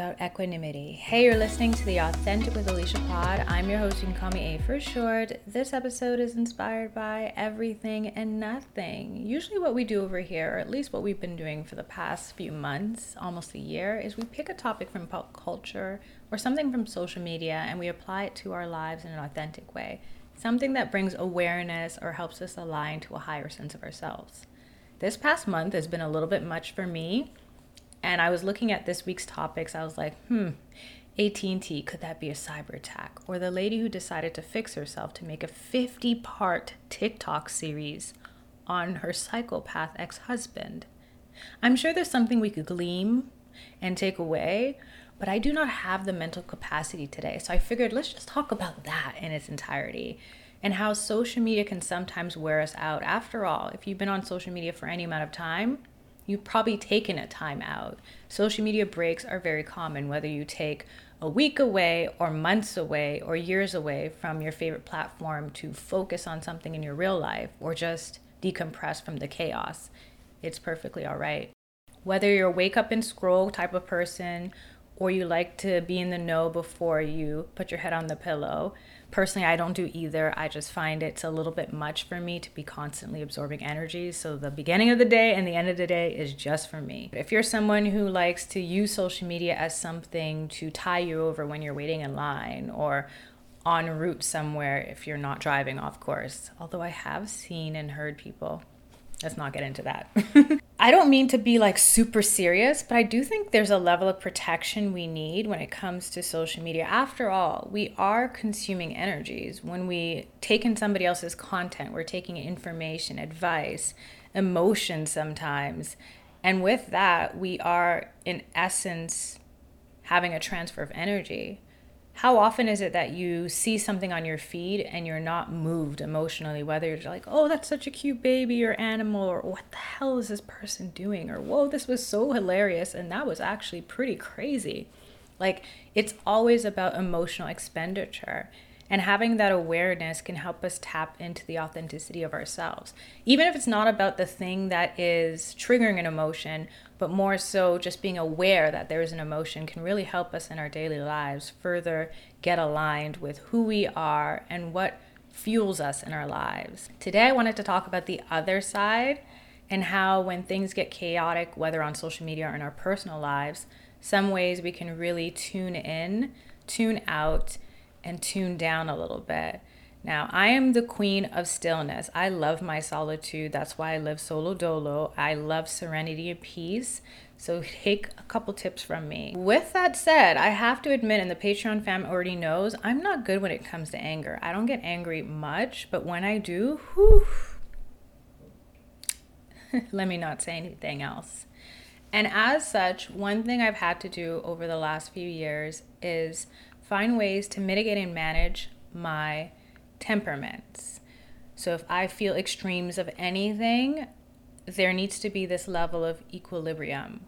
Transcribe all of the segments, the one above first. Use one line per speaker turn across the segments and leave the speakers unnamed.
equanimity. Hey, you're listening to the Authentic with Alisha pod. I'm your host, you can call me A for short. This episode is inspired by everything and nothing. Usually, what we do over here, or at least what we've been doing for the past few months, almost a year, is we pick a topic from pop culture or something from social media and we apply it to our lives in an authentic way. Something that brings awareness or helps us align to a higher sense of ourselves. This past month has been a little bit much for me and I was looking at this week's topics. I was like, hmm, AT&T, could that be a cyber attack? Or the lady who decided to fix herself to make a 50-part TikTok series on her psychopath ex-husband. I'm sure there's something we could glean and take away, but I do not have the mental capacity today. So I figured let's just talk about that in its entirety and how social media can sometimes wear us out. After all, if you've been on social media for any amount of time, you've probably taken a time out. Social media breaks are very common, whether you take a week away or months away or years away from your favorite platform to focus on something in your real life or just decompress from the chaos. It's perfectly all right. Whether you're a wake up and scroll type of person or you like to be in the know before you put your head on the pillow, Personally, I don't do either. I just find it's a little bit much for me to be constantly absorbing energy. So the beginning of the day and the end of the day is just for me. If you're someone who likes to use social media as something to tie you over when you're waiting in line or en route somewhere if you're not driving, of course. Although I have seen and heard people let's not get into that. I don't mean to be like super serious, but I do think there's a level of protection we need when it comes to social media. After all, we are consuming energies. When we take in somebody else's content, we're taking information, advice, emotion sometimes. And with that, we are in essence having a transfer of energy how often is it that you see something on your feed and you're not moved emotionally whether you're like oh that's such a cute baby or animal or what the hell is this person doing? or whoa this was so hilarious and that was actually pretty crazy. Like it's always about emotional expenditure and having that awareness can help us tap into the authenticity of ourselves. Even if it's not about the thing that is triggering an emotion, but more so just being aware that there is an emotion can really help us in our daily lives further get aligned with who we are and what fuels us in our lives. Today, I wanted to talk about the other side and how, when things get chaotic, whether on social media or in our personal lives, some ways we can really tune in, tune out, and tune down a little bit. Now, I am the queen of stillness. I love my solitude. That's why I live solo dolo. I love serenity and peace. So, take a couple tips from me. With that said, I have to admit, and the Patreon fam already knows, I'm not good when it comes to anger. I don't get angry much, but when I do, whew, let me not say anything else. And as such, one thing I've had to do over the last few years is find ways to mitigate and manage my temperaments. So if I feel extremes of anything, there needs to be this level of equilibrium.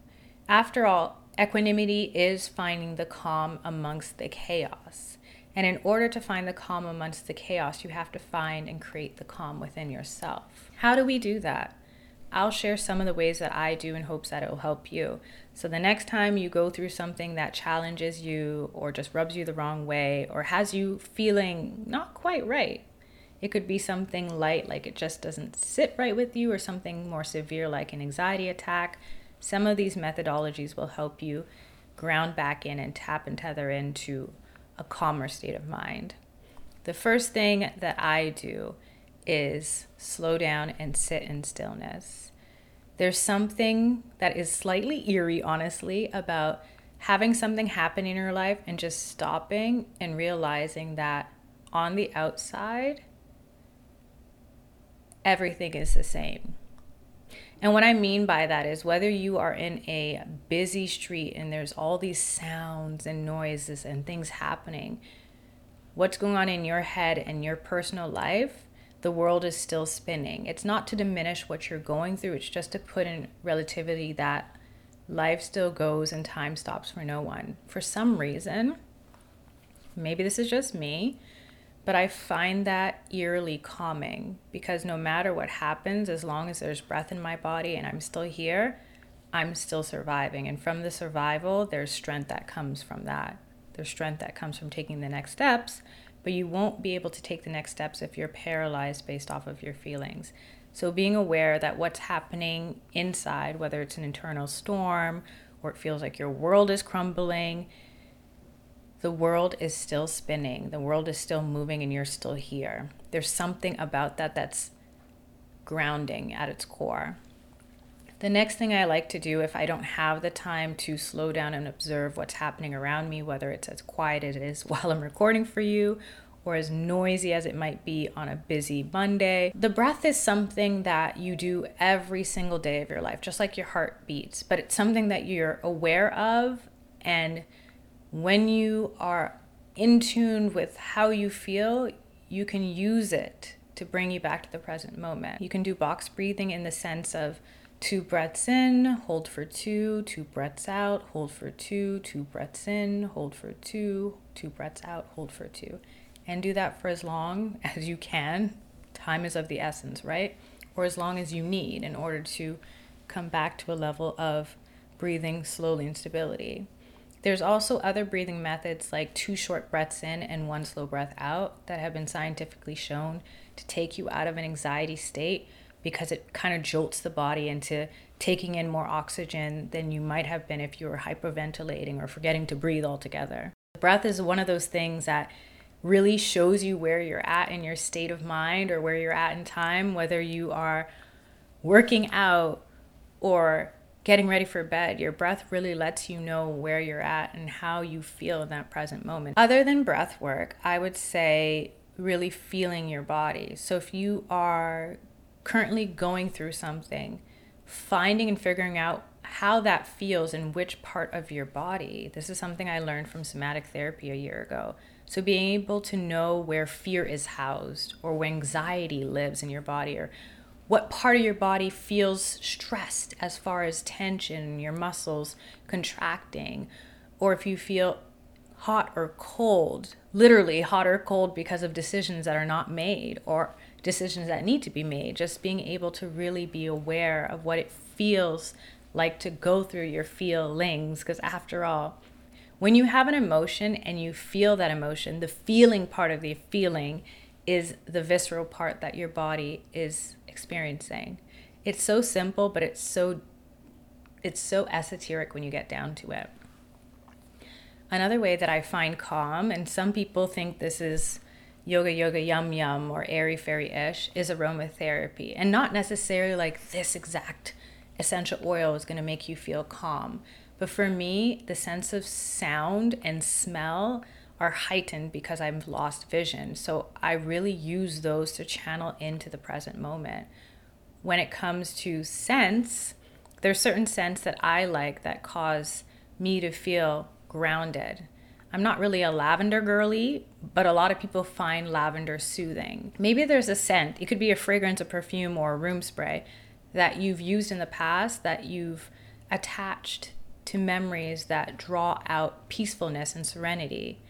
After all, equanimity is finding the calm amongst the chaos. And in order to find the calm amongst the chaos, you have to find and create the calm within yourself. How do we do that? I'll share some of the ways that I do in hopes that it will help you. So the next time you go through something that challenges you or just rubs you the wrong way or has you feeling not quite right, it could be something light like it just doesn't sit right with you or something more severe like an anxiety attack. Some of these methodologies will help you ground back in and tap and tether into a calmer state of mind. The first thing that I do is slow down and sit in stillness. There's something that is slightly eerie, honestly, about having something happen in your life and just stopping and realizing that on the outside, everything is the same. And what I mean by that is whether you are in a busy street and there's all these sounds and noises and things happening, what's going on in your head and your personal life the world is still spinning. It's not to diminish what you're going through, it's just to put in relativity that life still goes and time stops for no one. For some reason, maybe this is just me, but I find that eerily calming because no matter what happens, as long as there's breath in my body and I'm still here, I'm still surviving. And from the survival, there's strength that comes from that. There's strength that comes from taking the next steps, but you won't be able to take the next steps if you're paralyzed based off of your feelings. So, being aware that what's happening inside, whether it's an internal storm or it feels like your world is crumbling, the world is still spinning, the world is still moving, and you're still here. There's something about that that's grounding at its core. The next thing I like to do if I don't have the time to slow down and observe what's happening around me, whether it's as quiet as it is while I'm recording for you or as noisy as it might be on a busy Monday. The breath is something that you do every single day of your life, just like your heart beats, but it's something that you're aware of. And when you are in tune with how you feel, you can use it to bring you back to the present moment. You can do box breathing in the sense of two breaths in, hold for two, two breaths out, hold for two, two breaths in, hold for two, two breaths out, hold for two and do that for as long as you can. Time is of the essence, right? Or as long as you need in order to come back to a level of breathing slowly and stability. There's also other breathing methods like two short breaths in and one slow breath out that have been scientifically shown to take you out of an anxiety state because it kind of jolts the body into taking in more oxygen than you might have been if you were hyperventilating or forgetting to breathe altogether. Breath is one of those things that really shows you where you're at in your state of mind or where you're at in time, whether you are working out or getting ready for bed. Your breath really lets you know where you're at and how you feel in that present moment. Other than breath work, I would say really feeling your body. So if you are currently going through something, finding and figuring out how that feels in which part of your body. This is something I learned from somatic therapy a year ago. So, being able to know where fear is housed or where anxiety lives in your body or what part of your body feels stressed as far as tension, your muscles contracting, or if you feel hot or cold, literally hot or cold because of decisions that are not made or decisions that need to be made. Just being able to really be aware of what it feels like to go through your feelings, because after all, when you have an emotion and you feel that emotion, the feeling part of the feeling is the visceral part that your body is experiencing. It's so simple, but it's so it's so esoteric when you get down to it. Another way that I find calm, and some people think this is yoga yoga yum yum or airy fairy ish, is aromatherapy. And not necessarily like this exact essential oil is going to make you feel calm. But for me, the sense of sound and smell are heightened because I've lost vision. So I really use those to channel into the present moment. When it comes to sense, there's certain scents that I like that cause me to feel grounded. I'm not really a lavender girly, but a lot of people find lavender soothing. Maybe there's a scent, it could be a fragrance, a perfume, or a room spray that you've used in the past that you've attached to memories that draw out peacefulness and serenity,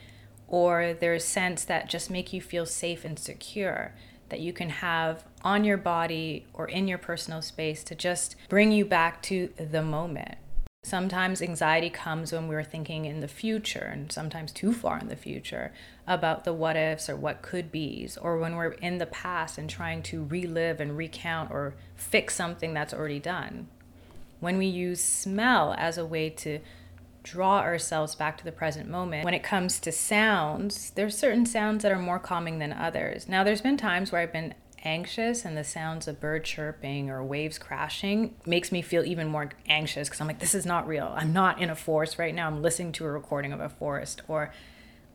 or there's scents that just make you feel safe and secure that you can have on your body or in your personal space to just bring you back to the moment. Sometimes anxiety comes when we're thinking in the future, and sometimes too far in the future, about the what ifs or what could be's, or when we're in the past and trying to relive and recount or fix something that's already done when we use smell as a way to draw ourselves back to the present moment. When it comes to sounds, there's certain sounds that are more calming than others. Now, there's been times where I've been anxious and the sounds of bird chirping or waves crashing makes me feel even more anxious because I'm like, this is not real. I'm not in a forest right now. I'm listening to a recording of a forest or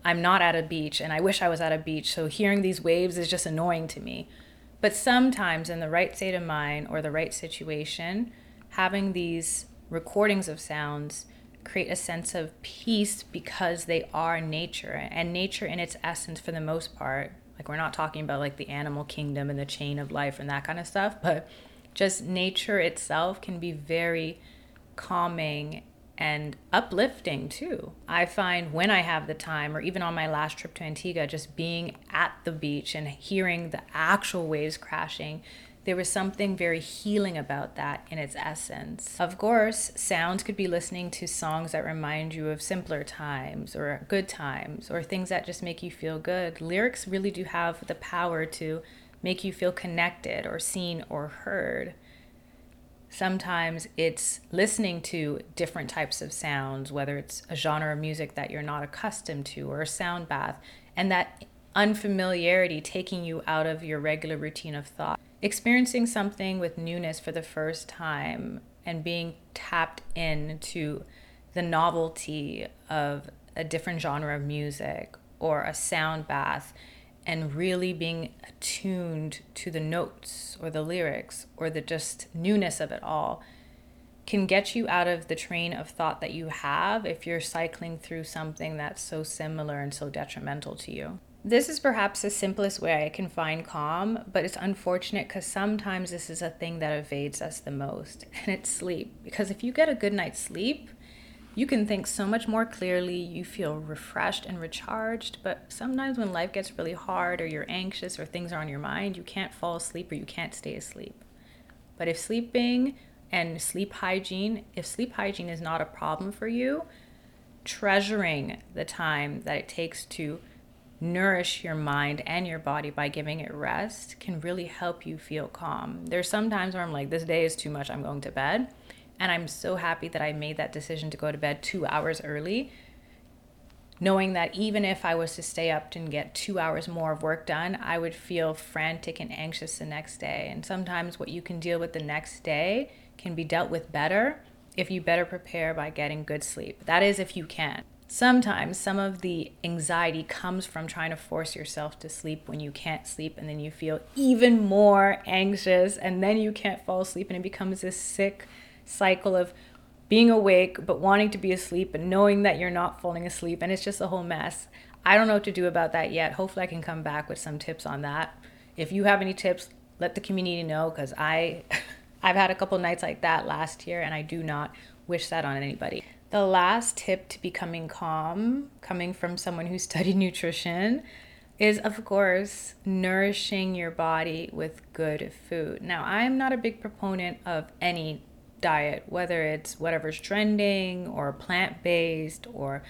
I'm not at a beach and I wish I was at a beach. So hearing these waves is just annoying to me. But sometimes in the right state of mind or the right situation, having these recordings of sounds create a sense of peace because they are nature and nature in its essence for the most part like we're not talking about like the animal kingdom and the chain of life and that kind of stuff but just nature itself can be very calming and uplifting too. I find when I have the time, or even on my last trip to Antigua, just being at the beach and hearing the actual waves crashing there was something very healing about that in its essence. Of course, sounds could be listening to songs that remind you of simpler times or good times or things that just make you feel good. Lyrics really do have the power to make you feel connected or seen or heard. Sometimes it's listening to different types of sounds, whether it's a genre of music that you're not accustomed to or a sound bath, and that unfamiliarity taking you out of your regular routine of thought experiencing something with newness for the first time and being tapped into the novelty of a different genre of music or a sound bath and really being attuned to the notes or the lyrics or the just newness of it all can get you out of the train of thought that you have if you're cycling through something that's so similar and so detrimental to you. This is perhaps the simplest way I can find calm, but it's unfortunate because sometimes this is a thing that evades us the most, and it's sleep. Because if you get a good night's sleep, you can think so much more clearly, you feel refreshed and recharged. But sometimes when life gets really hard, or you're anxious, or things are on your mind, you can't fall asleep or you can't stay asleep. But if sleeping and sleep hygiene, if sleep hygiene is not a problem for you, treasuring the time that it takes to nourish your mind and your body by giving it rest can really help you feel calm. There's some times where I'm like, this day is too much, I'm going to bed. And I'm so happy that I made that decision to go to bed two hours early, knowing that even if I was to stay up and get two hours more of work done, I would feel frantic and anxious the next day. And sometimes what you can deal with the next day can be dealt with better if you better prepare by getting good sleep. That is, if you can. Sometimes some of the anxiety comes from trying to force yourself to sleep when you can't sleep, and then you feel even more anxious, and then you can't fall asleep, and it becomes this sick cycle of being awake but wanting to be asleep and knowing that you're not falling asleep, and it's just a whole mess. I don't know what to do about that yet. Hopefully, I can come back with some tips on that. If you have any tips, let the community know because I, I've had a couple nights like that last year, and I do not wish that on anybody. The last tip to becoming calm, coming from someone who studied nutrition, is of course nourishing your body with good food. Now, I'm not a big proponent of any diet, whether it's whatever's trending or plant based or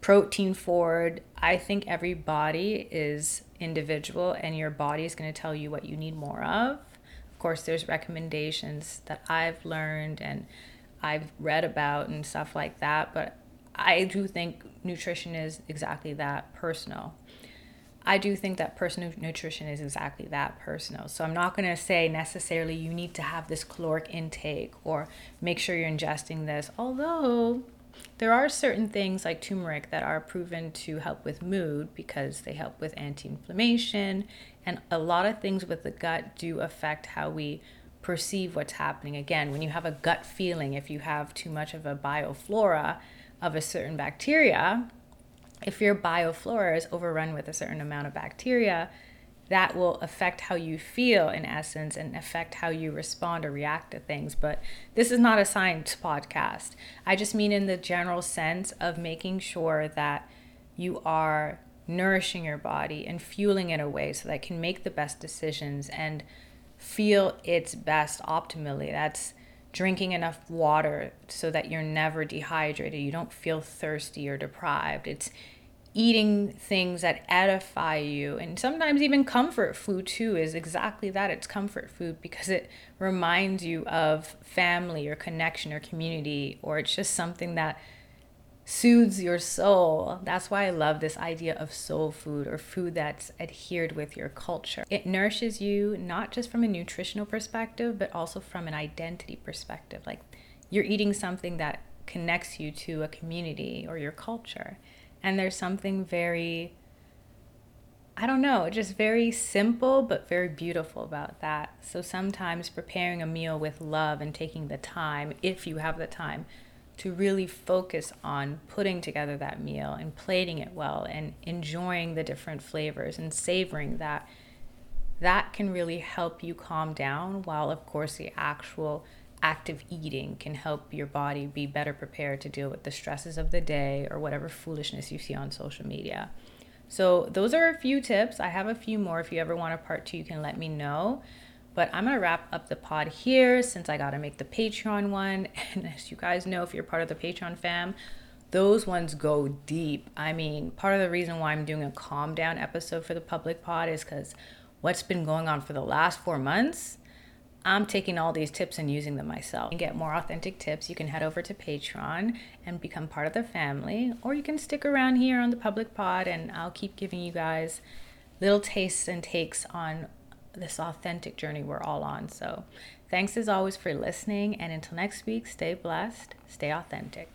protein forward. I think every body is individual and your body is going to tell you what you need more of. Of course, there's recommendations that I've learned and I've read about and stuff like that, but I do think nutrition is exactly that personal. I do think that personal nutrition is exactly that personal. So I'm not going to say necessarily you need to have this caloric intake or make sure you're ingesting this, although there are certain things like turmeric that are proven to help with mood because they help with anti inflammation, and a lot of things with the gut do affect how we perceive what's happening. Again, when you have a gut feeling, if you have too much of a bioflora of a certain bacteria, if your bioflora is overrun with a certain amount of bacteria, that will affect how you feel in essence and affect how you respond or react to things. But this is not a science podcast. I just mean in the general sense of making sure that you are nourishing your body and fueling it way so that it can make the best decisions and feel its best optimally. That's drinking enough water so that you're never dehydrated. You don't feel thirsty or deprived. It's eating things that edify you and sometimes even comfort food too is exactly that it's comfort food because it reminds you of family or connection or community or it's just something that soothes your soul. That's why I love this idea of soul food or food that's adhered with your culture. It nourishes you not just from a nutritional perspective, but also from an identity perspective. Like you're eating something that connects you to a community or your culture. And there's something very, I don't know, just very simple but very beautiful about that. So sometimes preparing a meal with love and taking the time, if you have the time, to really focus on putting together that meal and plating it well and enjoying the different flavors and savoring that that can really help you calm down while of course the actual active eating can help your body be better prepared to deal with the stresses of the day or whatever foolishness you see on social media. So, those are a few tips. I have a few more. If you ever want a part two, you can let me know. But I'm going to wrap up the pod here since I got to make the Patreon one. And as you guys know, if you're part of the Patreon fam, those ones go deep. I mean, part of the reason why I'm doing a calm down episode for the public pod is because what's been going on for the last four months, I'm taking all these tips and using them myself. And get more authentic tips, you can head over to Patreon and become part of the family, or you can stick around here on the public pod and I'll keep giving you guys little tastes and takes on this authentic journey we're all on. So, thanks as always for listening. And until next week, stay blessed, stay authentic.